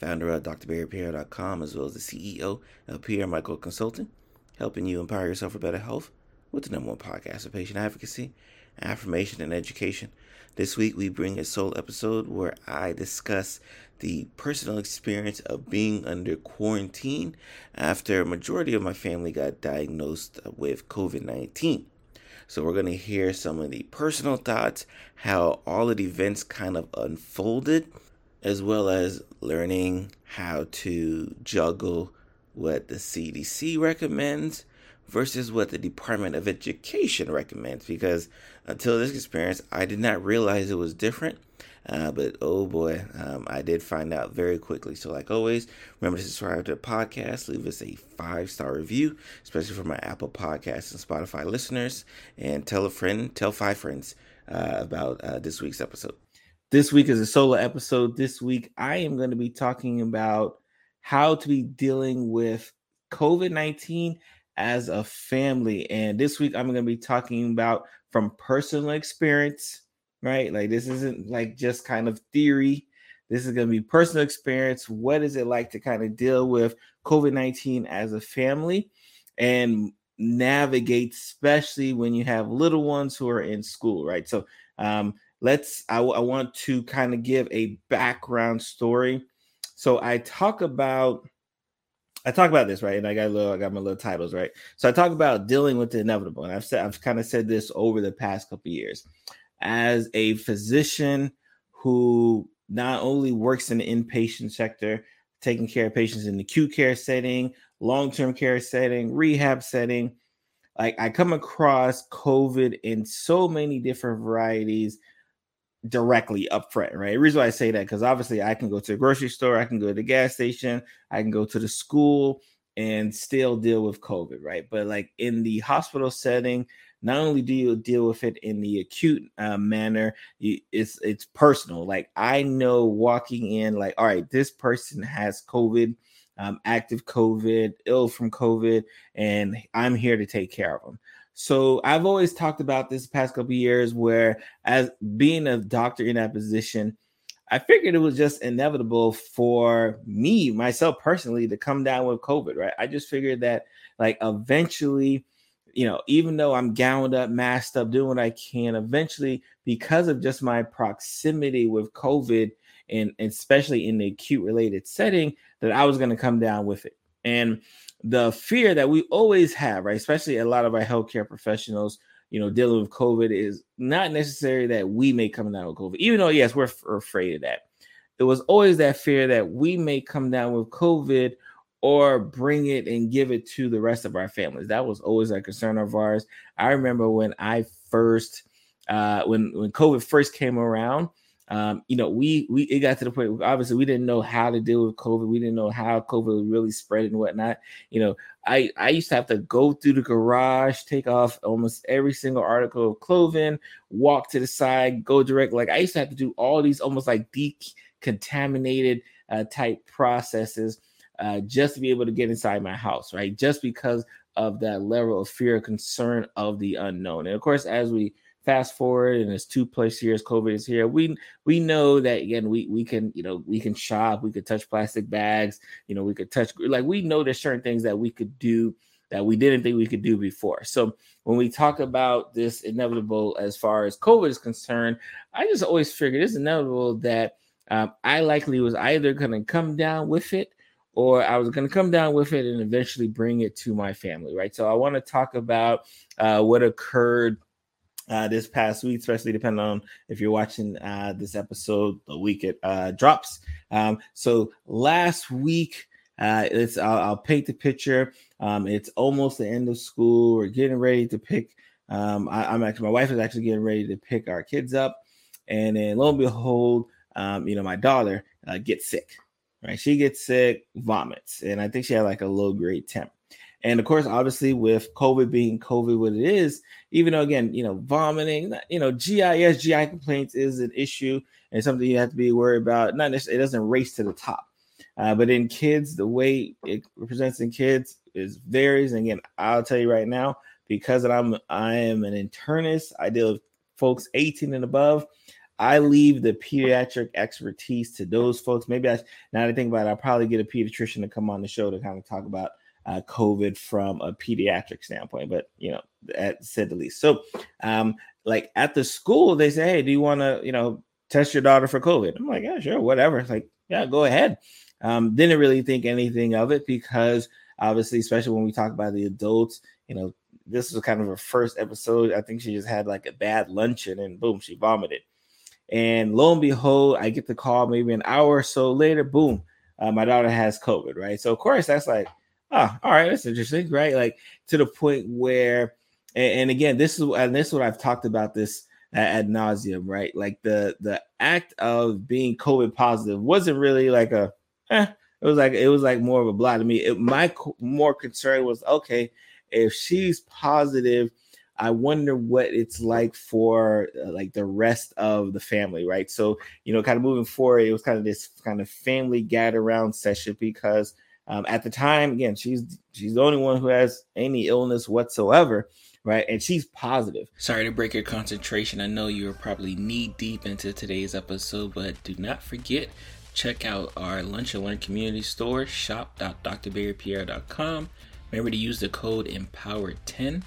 founder of drbarrypierre.com, as well as the CEO of Pierre Michael Consulting, helping you empower yourself for better health with the number one podcast of patient advocacy, affirmation, and education. This week, we bring a solo episode where I discuss the personal experience of being under quarantine after a majority of my family got diagnosed with COVID 19. So we're going to hear some of the personal thoughts, how all of the events kind of unfolded, as well as learning how to juggle what the CDC recommends versus what the Department of Education recommends. Because until this experience, I did not realize it was different. Uh, but oh boy, um, I did find out very quickly. So, like always, remember to subscribe to the podcast, leave us a five star review, especially for my Apple Podcasts and Spotify listeners, and tell a friend, tell five friends uh, about uh, this week's episode. This week is a solo episode. This week, I am going to be talking about how to be dealing with COVID 19 as a family. And this week, I'm going to be talking about from personal experience right? Like this isn't like just kind of theory. This is going to be personal experience. What is it like to kind of deal with COVID 19 as a family and navigate, especially when you have little ones who are in school, right? So, um, let's, I, I want to kind of give a background story. So, I talk about, I talk about this right, and I got a little, I got my little titles right. So I talk about dealing with the inevitable, and I've said, I've kind of said this over the past couple years as a physician who not only works in the inpatient sector, taking care of patients in the acute care setting, long term care setting, rehab setting. Like I come across COVID in so many different varieties directly up front, right? The reason why I say that because obviously I can go to the grocery store, I can go to the gas station, I can go to the school and still deal with COVID, right? But like in the hospital setting, not only do you deal with it in the acute uh, manner, it's it's personal. Like I know walking in, like, all right, this person has COVID, um, active COVID, ill from COVID, and I'm here to take care of them. So I've always talked about this past couple years where, as being a doctor in that position, I figured it was just inevitable for me, myself personally, to come down with COVID, right? I just figured that like eventually you know, even though I'm gowned up, masked up, doing what I can, eventually, because of just my proximity with COVID and, especially in the acute related setting, that I was going to come down with it. And the fear that we always have, right, especially a lot of our healthcare professionals, you know, dealing with COVID is not necessary that we may come down with COVID, even though, yes, we're, we're afraid of that. It was always that fear that we may come down with COVID or bring it and give it to the rest of our families. That was always a concern of ours. I remember when I first, uh, when when COVID first came around, um, you know, we we it got to the point obviously we didn't know how to deal with COVID. We didn't know how COVID really spread and whatnot. You know, I I used to have to go through the garage, take off almost every single article of clothing, walk to the side, go direct. Like I used to have to do all these almost like decontaminated uh, type processes uh, just to be able to get inside my house, right? Just because of that level of fear, concern of the unknown. And of course, as we fast forward and it's two plus years COVID is here, we we know that again we we can you know we can shop, we could touch plastic bags, you know we could touch like we know there's certain things that we could do that we didn't think we could do before. So when we talk about this inevitable as far as COVID is concerned, I just always figured it's inevitable that um, I likely was either going to come down with it or I was going to come down with it and eventually bring it to my family, right? So I want to talk about uh, what occurred uh, this past week, especially depending on if you're watching uh, this episode the week it uh, drops. Um, so last week, uh, it's I'll, I'll, paint the picture. Um, it's almost the end of school. We're getting ready to pick. Um, I, am actually my wife is actually getting ready to pick our kids up, and then lo and behold, um, you know my daughter uh, gets sick right? She gets sick, vomits, and I think she had like a low grade temp. And of course, obviously, with COVID being COVID, what it is, even though again, you know, vomiting, you know, GIS, GI complaints is an issue and something you have to be worried about. Not necessarily, it doesn't race to the top, uh, but in kids, the way it represents in kids is varies. And again, I'll tell you right now, because I'm I am an internist, I deal with folks 18 and above. I leave the pediatric expertise to those folks. Maybe I now that I think about it, I'll probably get a pediatrician to come on the show to kind of talk about uh, COVID from a pediatric standpoint, but you know, at said the least. So, um, like at the school, they say, "Hey, do you want to, you know, test your daughter for COVID?" I'm like, "Yeah, sure, whatever." like, yeah, go ahead. Um, didn't really think anything of it because obviously, especially when we talk about the adults, you know, this was kind of her first episode. I think she just had like a bad luncheon and boom, she vomited. And lo and behold, I get the call maybe an hour or so later. Boom, uh, my daughter has COVID, right? So of course that's like, oh, all right, that's interesting, right? Like to the point where, and, and again, this is and this is what I've talked about this ad nauseum, right? Like the the act of being COVID positive wasn't really like a, eh, it was like it was like more of a blah to me. It, my more concern was okay, if she's positive I wonder what it's like for uh, like the rest of the family, right? So, you know, kind of moving forward, it was kind of this kind of family gather around session because um, at the time, again, she's she's the only one who has any illness whatsoever, right? And she's positive. Sorry to break your concentration. I know you're probably knee deep into today's episode, but do not forget check out our Lunch and Learn community store, shop.drbarrypierre.com. Remember to use the code EMPOWER10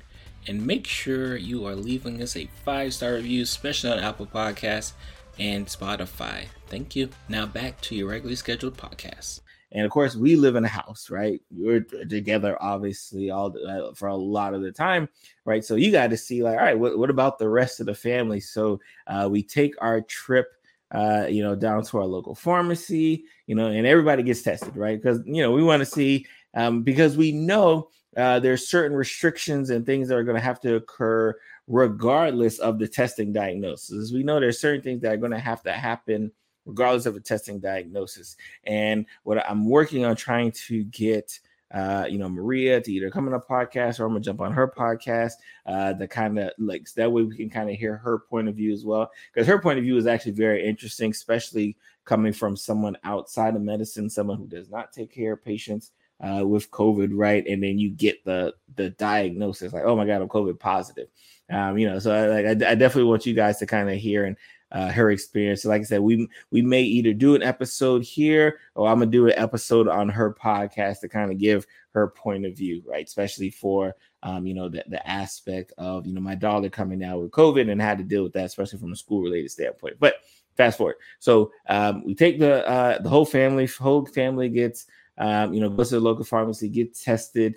and make sure you are leaving us a five star review, especially on Apple Podcasts and Spotify. Thank you. Now back to your regularly scheduled podcast. And of course, we live in a house, right? We're together, obviously, all uh, for a lot of the time, right? So you got to see, like, all right, what, what about the rest of the family? So uh, we take our trip, uh, you know, down to our local pharmacy, you know, and everybody gets tested, right? Because you know we want to see, um, because we know uh, there's certain restrictions and things that are going to have to occur regardless of the testing diagnosis. We know there's certain things that are going to have to happen regardless of a testing diagnosis. And what I'm working on trying to get uh, you know, Maria to either come on a podcast or I'm gonna jump on her podcast. Uh, the kind of like that way we can kind of hear her point of view as well, because her point of view is actually very interesting, especially coming from someone outside of medicine, someone who does not take care of patients uh, with COVID, right? And then you get the the diagnosis, like, oh my god, I'm COVID positive. Um, you know, so I, like I, I definitely want you guys to kind of hear and uh, her experience. So like I said, we we may either do an episode here or I'm gonna do an episode on her podcast to kind of give her point of view, right? Especially for um, you know, the, the aspect of you know my daughter coming out with COVID and how to deal with that, especially from a school related standpoint. But fast forward. So um, we take the uh, the whole family, whole family gets um, you know, goes to the local pharmacy, get tested,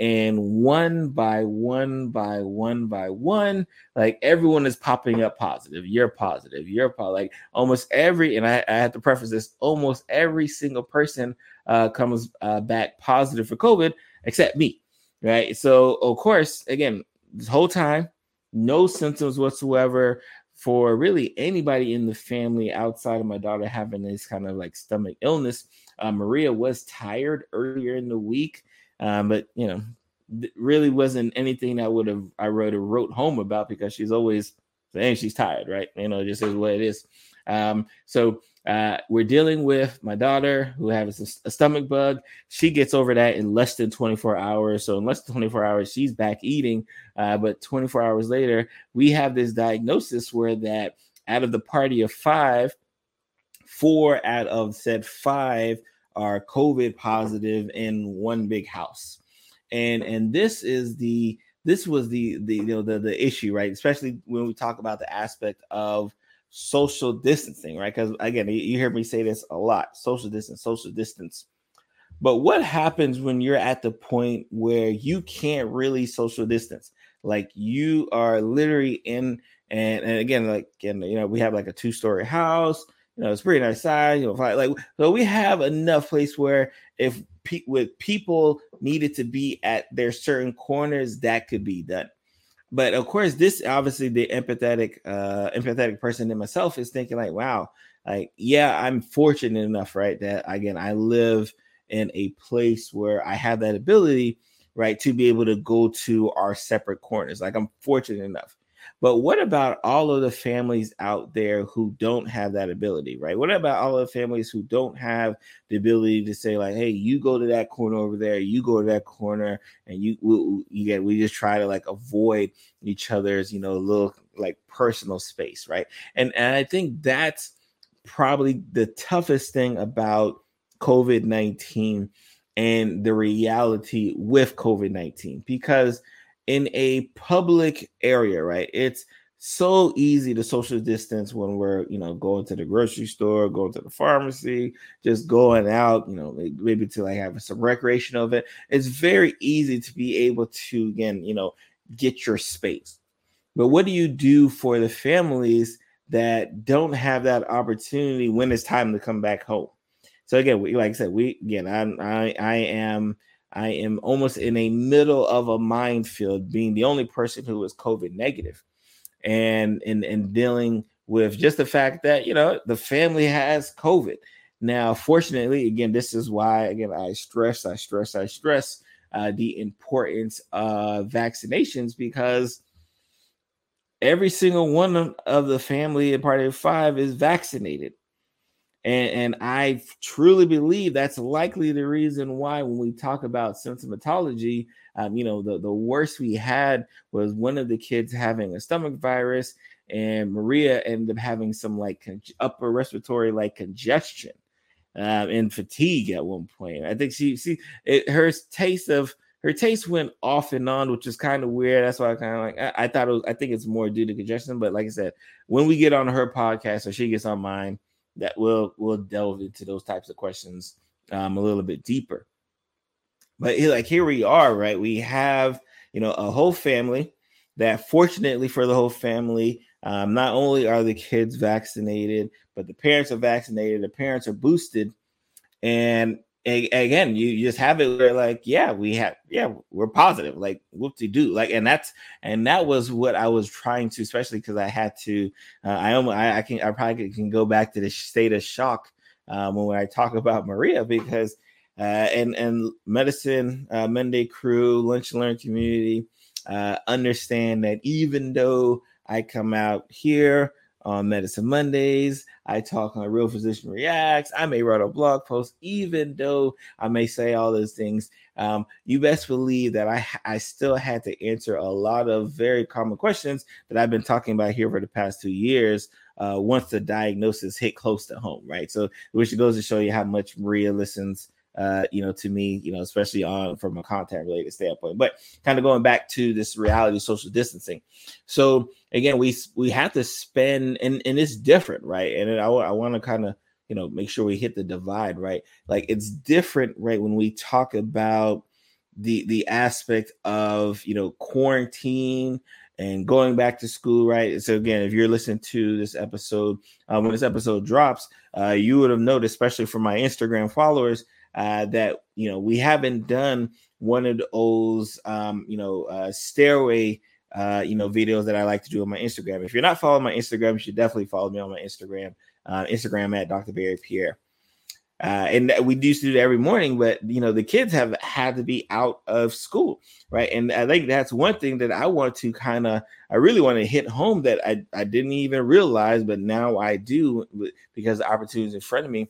and one by one by one by one, like everyone is popping up positive. You're positive. You're. Like almost every, and I, I have to preface this: almost every single person uh, comes uh, back positive for COVID except me, right? So of course, again, this whole time, no symptoms whatsoever for really anybody in the family outside of my daughter having this kind of like stomach illness. Uh, Maria was tired earlier in the week, um, but you know, really wasn't anything that would have I wrote wrote home about because she's always saying she's tired, right? You know, just is what it is. Um, so uh, we're dealing with my daughter who has a, a, stomach bug. She gets over that in less than 24 hours. So in less than 24 hours, she's back eating. Uh, but 24 hours later, we have this diagnosis where that out of the party of five, four out of said five are COVID positive in one big house. And and this is the this was the the you know the the issue, right? Especially when we talk about the aspect of social distancing, right? Because again, you hear me say this a lot social distance, social distance. But what happens when you're at the point where you can't really social distance? Like you are literally in, and, and again, like, and, you know, we have like a two story house, you know, it's pretty nice size, you know, like, so we have enough place where if pe- with people needed to be at their certain corners, that could be done. But of course this obviously the empathetic uh empathetic person in myself is thinking like wow like yeah i'm fortunate enough right that again i live in a place where i have that ability right to be able to go to our separate corners. Like i'm fortunate enough but what about all of the families out there who don't have that ability, right? What about all of the families who don't have the ability to say, like, hey, you go to that corner over there, you go to that corner, and you we, you get we just try to like avoid each other's, you know, little like personal space, right? And and I think that's probably the toughest thing about COVID 19 and the reality with COVID 19 because in a public area, right? It's so easy to social distance when we're, you know, going to the grocery store, going to the pharmacy, just going out, you know, maybe to like have some recreation of it. It's very easy to be able to, again, you know, get your space. But what do you do for the families that don't have that opportunity when it's time to come back home? So again, we, like I said, we again, I I, I am I am almost in a middle of a minefield, being the only person who is COVID negative, and and and dealing with just the fact that you know the family has COVID. Now, fortunately, again, this is why again I stress, I stress, I stress uh, the importance of vaccinations because every single one of the family in Party of Five is vaccinated. And, and I truly believe that's likely the reason why, when we talk about symptomatology, um, you know, the, the worst we had was one of the kids having a stomach virus, and Maria ended up having some like con- upper respiratory like congestion um, and fatigue at one point. I think she, she, it, her taste of her taste went off and on, which is kind of weird. That's why I kind of like I, I, thought it was. I think it's more due to congestion, but like I said, when we get on her podcast or she gets on mine, that we'll we'll delve into those types of questions um, a little bit deeper. But like here we are, right? We have you know a whole family that fortunately for the whole family, um, not only are the kids vaccinated, but the parents are vaccinated, the parents are boosted, and again, you just have it where like, yeah, we have, yeah, we're positive, like whoop de do, like, and that's and that was what I was trying to, especially because I had to, uh, I almost, I, I, can, I probably can go back to the state of shock um, when I talk about Maria because, uh, and and medicine, uh, Monday crew, lunch and learn community, uh, understand that even though I come out here on Medicine Mondays. I talk on Real Physician Reacts. I may write a blog post, even though I may say all those things. Um, you best believe that I I still had to answer a lot of very common questions that I've been talking about here for the past two years. Uh, once the diagnosis hit close to home, right? So, which goes to show you how much Maria listens uh, you know, to me, you know, especially on from a content related standpoint. But kind of going back to this reality of social distancing. So again, we we have to spend and and it's different, right? And I, I want to kind of you know make sure we hit the divide, right? Like it's different, right? When we talk about the the aspect of you know quarantine and going back to school, right? So again, if you're listening to this episode, uh, when this episode drops, uh, you would have noticed, especially for my Instagram followers, uh, that you know we haven't done one of those um, you know uh, stairway uh, you know videos that I like to do on my Instagram. If you're not following my Instagram, you should definitely follow me on my Instagram. Uh, Instagram at Dr. Barry Pierre. Uh, and we used to do every morning, but you know the kids have had to be out of school, right? And I think that's one thing that I want to kind of, I really want to hit home that I, I didn't even realize, but now I do because the opportunities in front of me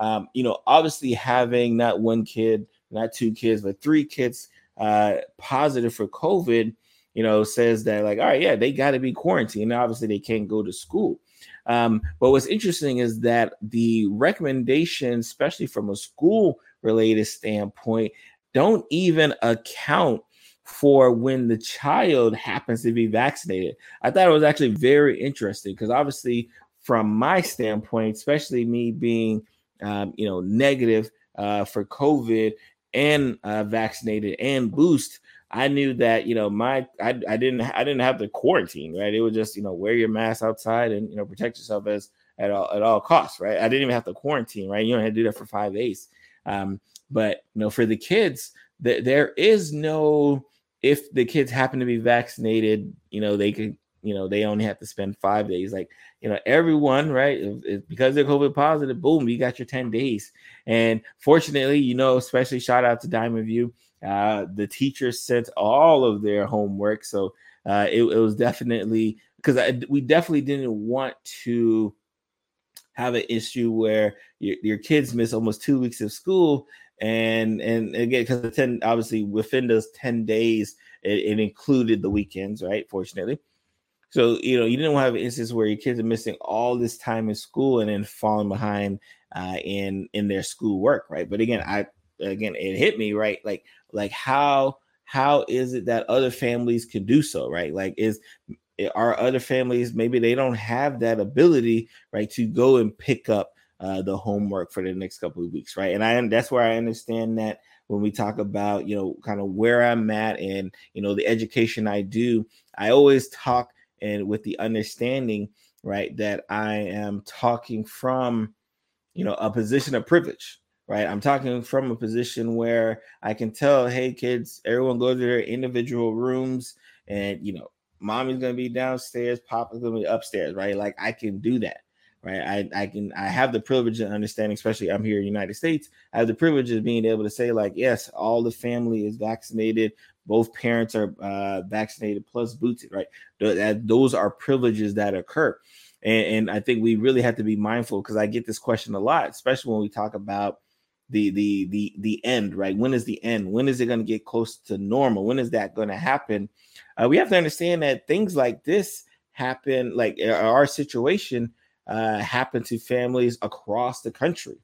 um, you know, obviously having not one kid, not two kids, but three kids uh, positive for COVID, you know, says that like, all right, yeah, they got to be quarantined. Obviously, they can't go to school. Um, but what's interesting is that the recommendation, especially from a school related standpoint, don't even account for when the child happens to be vaccinated. I thought it was actually very interesting because obviously, from my standpoint, especially me being um, you know, negative uh, for COVID and uh, vaccinated and boost, I knew that you know my I, I didn't I didn't have the quarantine right. It was just you know wear your mask outside and you know protect yourself as at all at all costs right. I didn't even have to quarantine right. You don't have to do that for five days. Um, but you know for the kids, th- there is no if the kids happen to be vaccinated, you know they could you know they only have to spend five days. Like you know everyone right if, if, because they're COVID positive, boom, you got your ten days. And fortunately, you know, especially shout out to Diamond View, uh, the teachers sent all of their homework, so uh, it, it was definitely because we definitely didn't want to have an issue where your, your kids miss almost two weeks of school and and again because the 10 obviously within those 10 days it, it, included the weekends right fortunately so you know you didn't have an instance where your kids are missing all this time in school and then falling behind uh in in their school work right? But again i again it hit me right? Like like how how is it that other families can do so right? Like is are other families maybe they don't have that ability right to go and pick up uh, the homework for the next couple of weeks right? And i that's where i understand that when we talk about you know kind of where i'm at and you know the education i do i always talk and with the understanding right that i am talking from you know a position of privilege right i'm talking from a position where i can tell hey kids everyone go to their individual rooms and you know mommy's gonna be downstairs, papa's gonna be upstairs, right? Like I can do that, right? I, I can I have the privilege of understanding, especially I'm here in the United States. I have the privilege of being able to say, like, yes, all the family is vaccinated, both parents are uh, vaccinated plus boosted, right? That those are privileges that occur. And, and I think we really have to be mindful because I get this question a lot, especially when we talk about the the the the end right? When is the end? When is it going to get close to normal? When is that going to happen? Uh, we have to understand that things like this happen like uh, our situation uh, happen to families across the country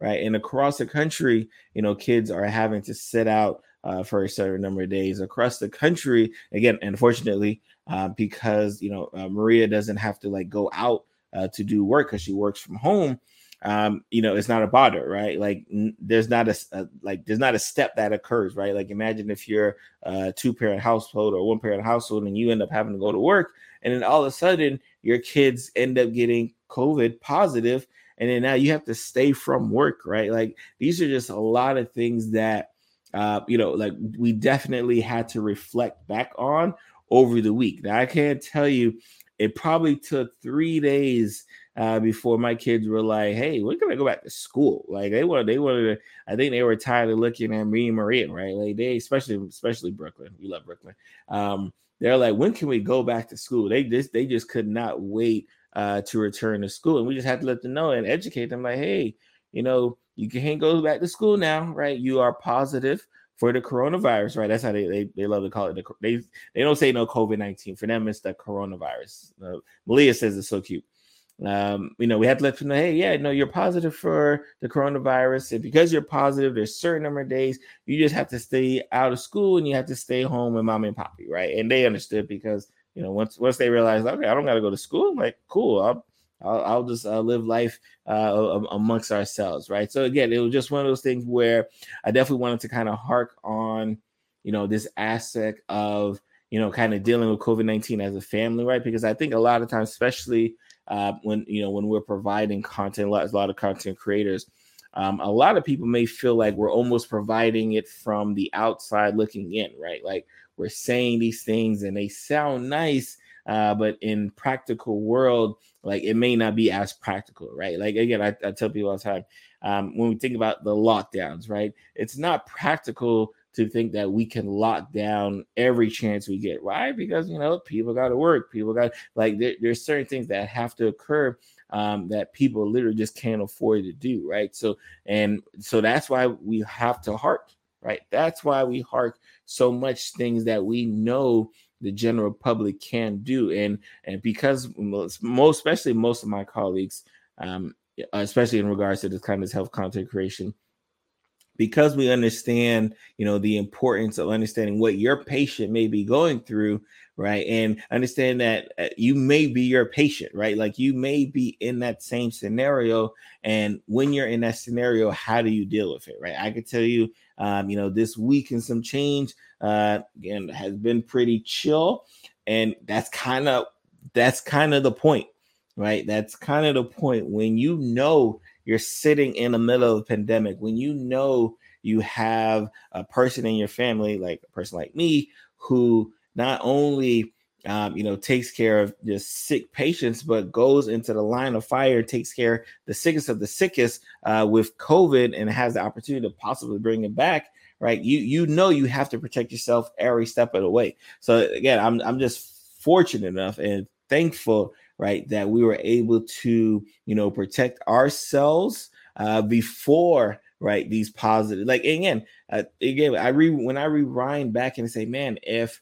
right? And across the country you know kids are having to sit out uh, for a certain number of days across the country again unfortunately uh, because you know uh, maria doesn't have to like go out to do work because she works from home um, you know, it's not a bother, right? Like n- there's not a, a, like there's not a step that occurs, right? Like imagine if you're a two parent household or one parent household and you end up having to go to work, and then all of a sudden your kids end up getting COVID positive, and then now you have to stay from work, right? Like these are just a lot of things that uh, you know, like we definitely had to reflect back on over the week. Now I can't tell you, it probably took three days uh, before my kids were like, "Hey, we're gonna go back to school." Like they wanted, they wanted to. I think they were tired of looking at me and Maria, right? Like they, especially, especially Brooklyn. We love Brooklyn. Um, they're like, "When can we go back to school?" They just, they just could not wait uh, to return to school, and we just had to let them know and educate them, like, "Hey, you know, you can't go back to school now, right? You are positive." for the coronavirus, right? That's how they, they, they love to call it. The, they they don't say no COVID nineteen for them. It's the coronavirus. Uh, Malia says it's so cute um, you know, we had to let them know, hey, yeah, no, you're positive for the coronavirus. And because you're positive, there's certain number of days you just have to stay out of school and you have to stay home with mommy and poppy, right? And they understood because you know once once they realized, okay, I don't got to go to school, I'm like, cool, I'll I'll, I'll just uh, live life uh, amongst ourselves, right? So again, it was just one of those things where I definitely wanted to kind of hark on, you know, this aspect of you know kind of dealing with COVID nineteen as a family, right? Because I think a lot of times, especially uh, when you know when we're providing content, a lot, a lot of content creators. Um, a lot of people may feel like we're almost providing it from the outside looking in, right? Like we're saying these things and they sound nice, uh, but in practical world, like it may not be as practical, right? Like again, I, I tell people all the time um, when we think about the lockdowns, right? It's not practical to think that we can lock down every chance we get. Why? Because you know people got to work. People got like there, there's certain things that have to occur um, that people literally just can't afford to do. Right. So and so that's why we have to hark. Right. That's why we hark so much things that we know the general public can do. And and because most, especially most of my colleagues um especially in regards to this kind of health content creation because we understand you know the importance of understanding what your patient may be going through right and understand that uh, you may be your patient right? Like you may be in that same scenario and when you're in that scenario how do you deal with it right? I could tell you um, you know this week and some change uh again has been pretty chill and that's kind of that's kind of the point right? That's kind of the point. When you know you're sitting in the middle of a pandemic, when you know you have a person in your family, like a person like me, who not only um, you know, takes care of just sick patients, but goes into the line of fire, takes care the sickest of the sickest uh, with COVID, and has the opportunity to possibly bring it back. Right, you you know you have to protect yourself every step of the way. So again, I'm I'm just fortunate enough and thankful, right, that we were able to you know protect ourselves uh, before right these positive like again uh, again i re when i rewind back and say man if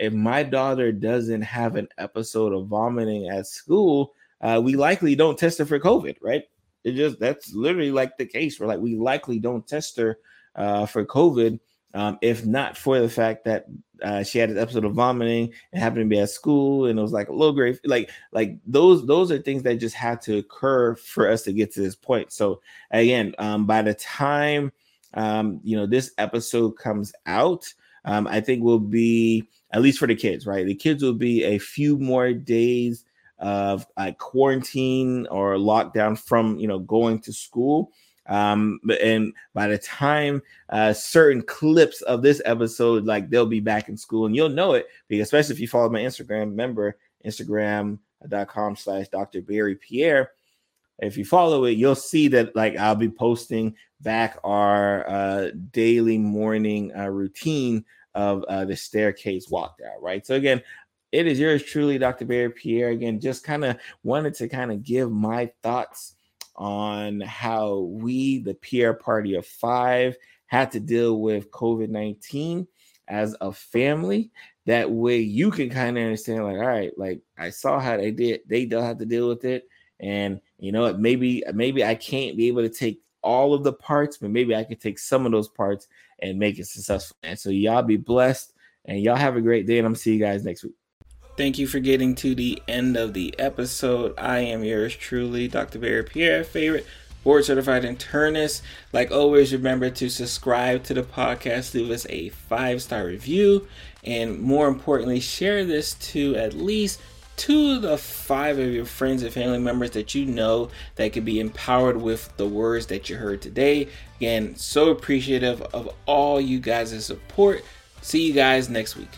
if my daughter doesn't have an episode of vomiting at school, uh, we likely don't test her for COVID, right? It just that's literally like the case where like we likely don't test her uh, for COVID, um, if not for the fact that uh, she had an episode of vomiting and happened to be at school and it was like a low grade, like like those those are things that just had to occur for us to get to this point. So again, um, by the time um, you know this episode comes out, um, I think we'll be at least for the kids, right? The kids will be a few more days of like quarantine or lockdown from you know going to school. Um, and by the time uh, certain clips of this episode, like they'll be back in school, and you'll know it because especially if you follow my Instagram, remember Instagram.com slash Dr. Barry Pierre. If you follow it, you'll see that like I'll be posting back our uh, daily morning uh, routine of uh, the staircase walk down, right? So again, it is yours truly, Dr. Barry Pierre. Again, just kind of wanted to kind of give my thoughts on how we, the Pierre Party of Five, had to deal with COVID 19 as a family. That way you can kind of understand, like, all right, like I saw how they did, they don't have to deal with it. And you know, maybe maybe I can't be able to take all of the parts, but maybe I could take some of those parts and make it successful. And so y'all be blessed and y'all have a great day. And I'm see you guys next week. Thank you for getting to the end of the episode. I am yours truly, Dr. Barry Pierre, favorite board certified internist. Like always, remember to subscribe to the podcast, leave us a five star review, and more importantly, share this to at least two of the five of your friends and family members that you know that could be empowered with the words that you heard today. Again, so appreciative of all you guys' support. See you guys next week.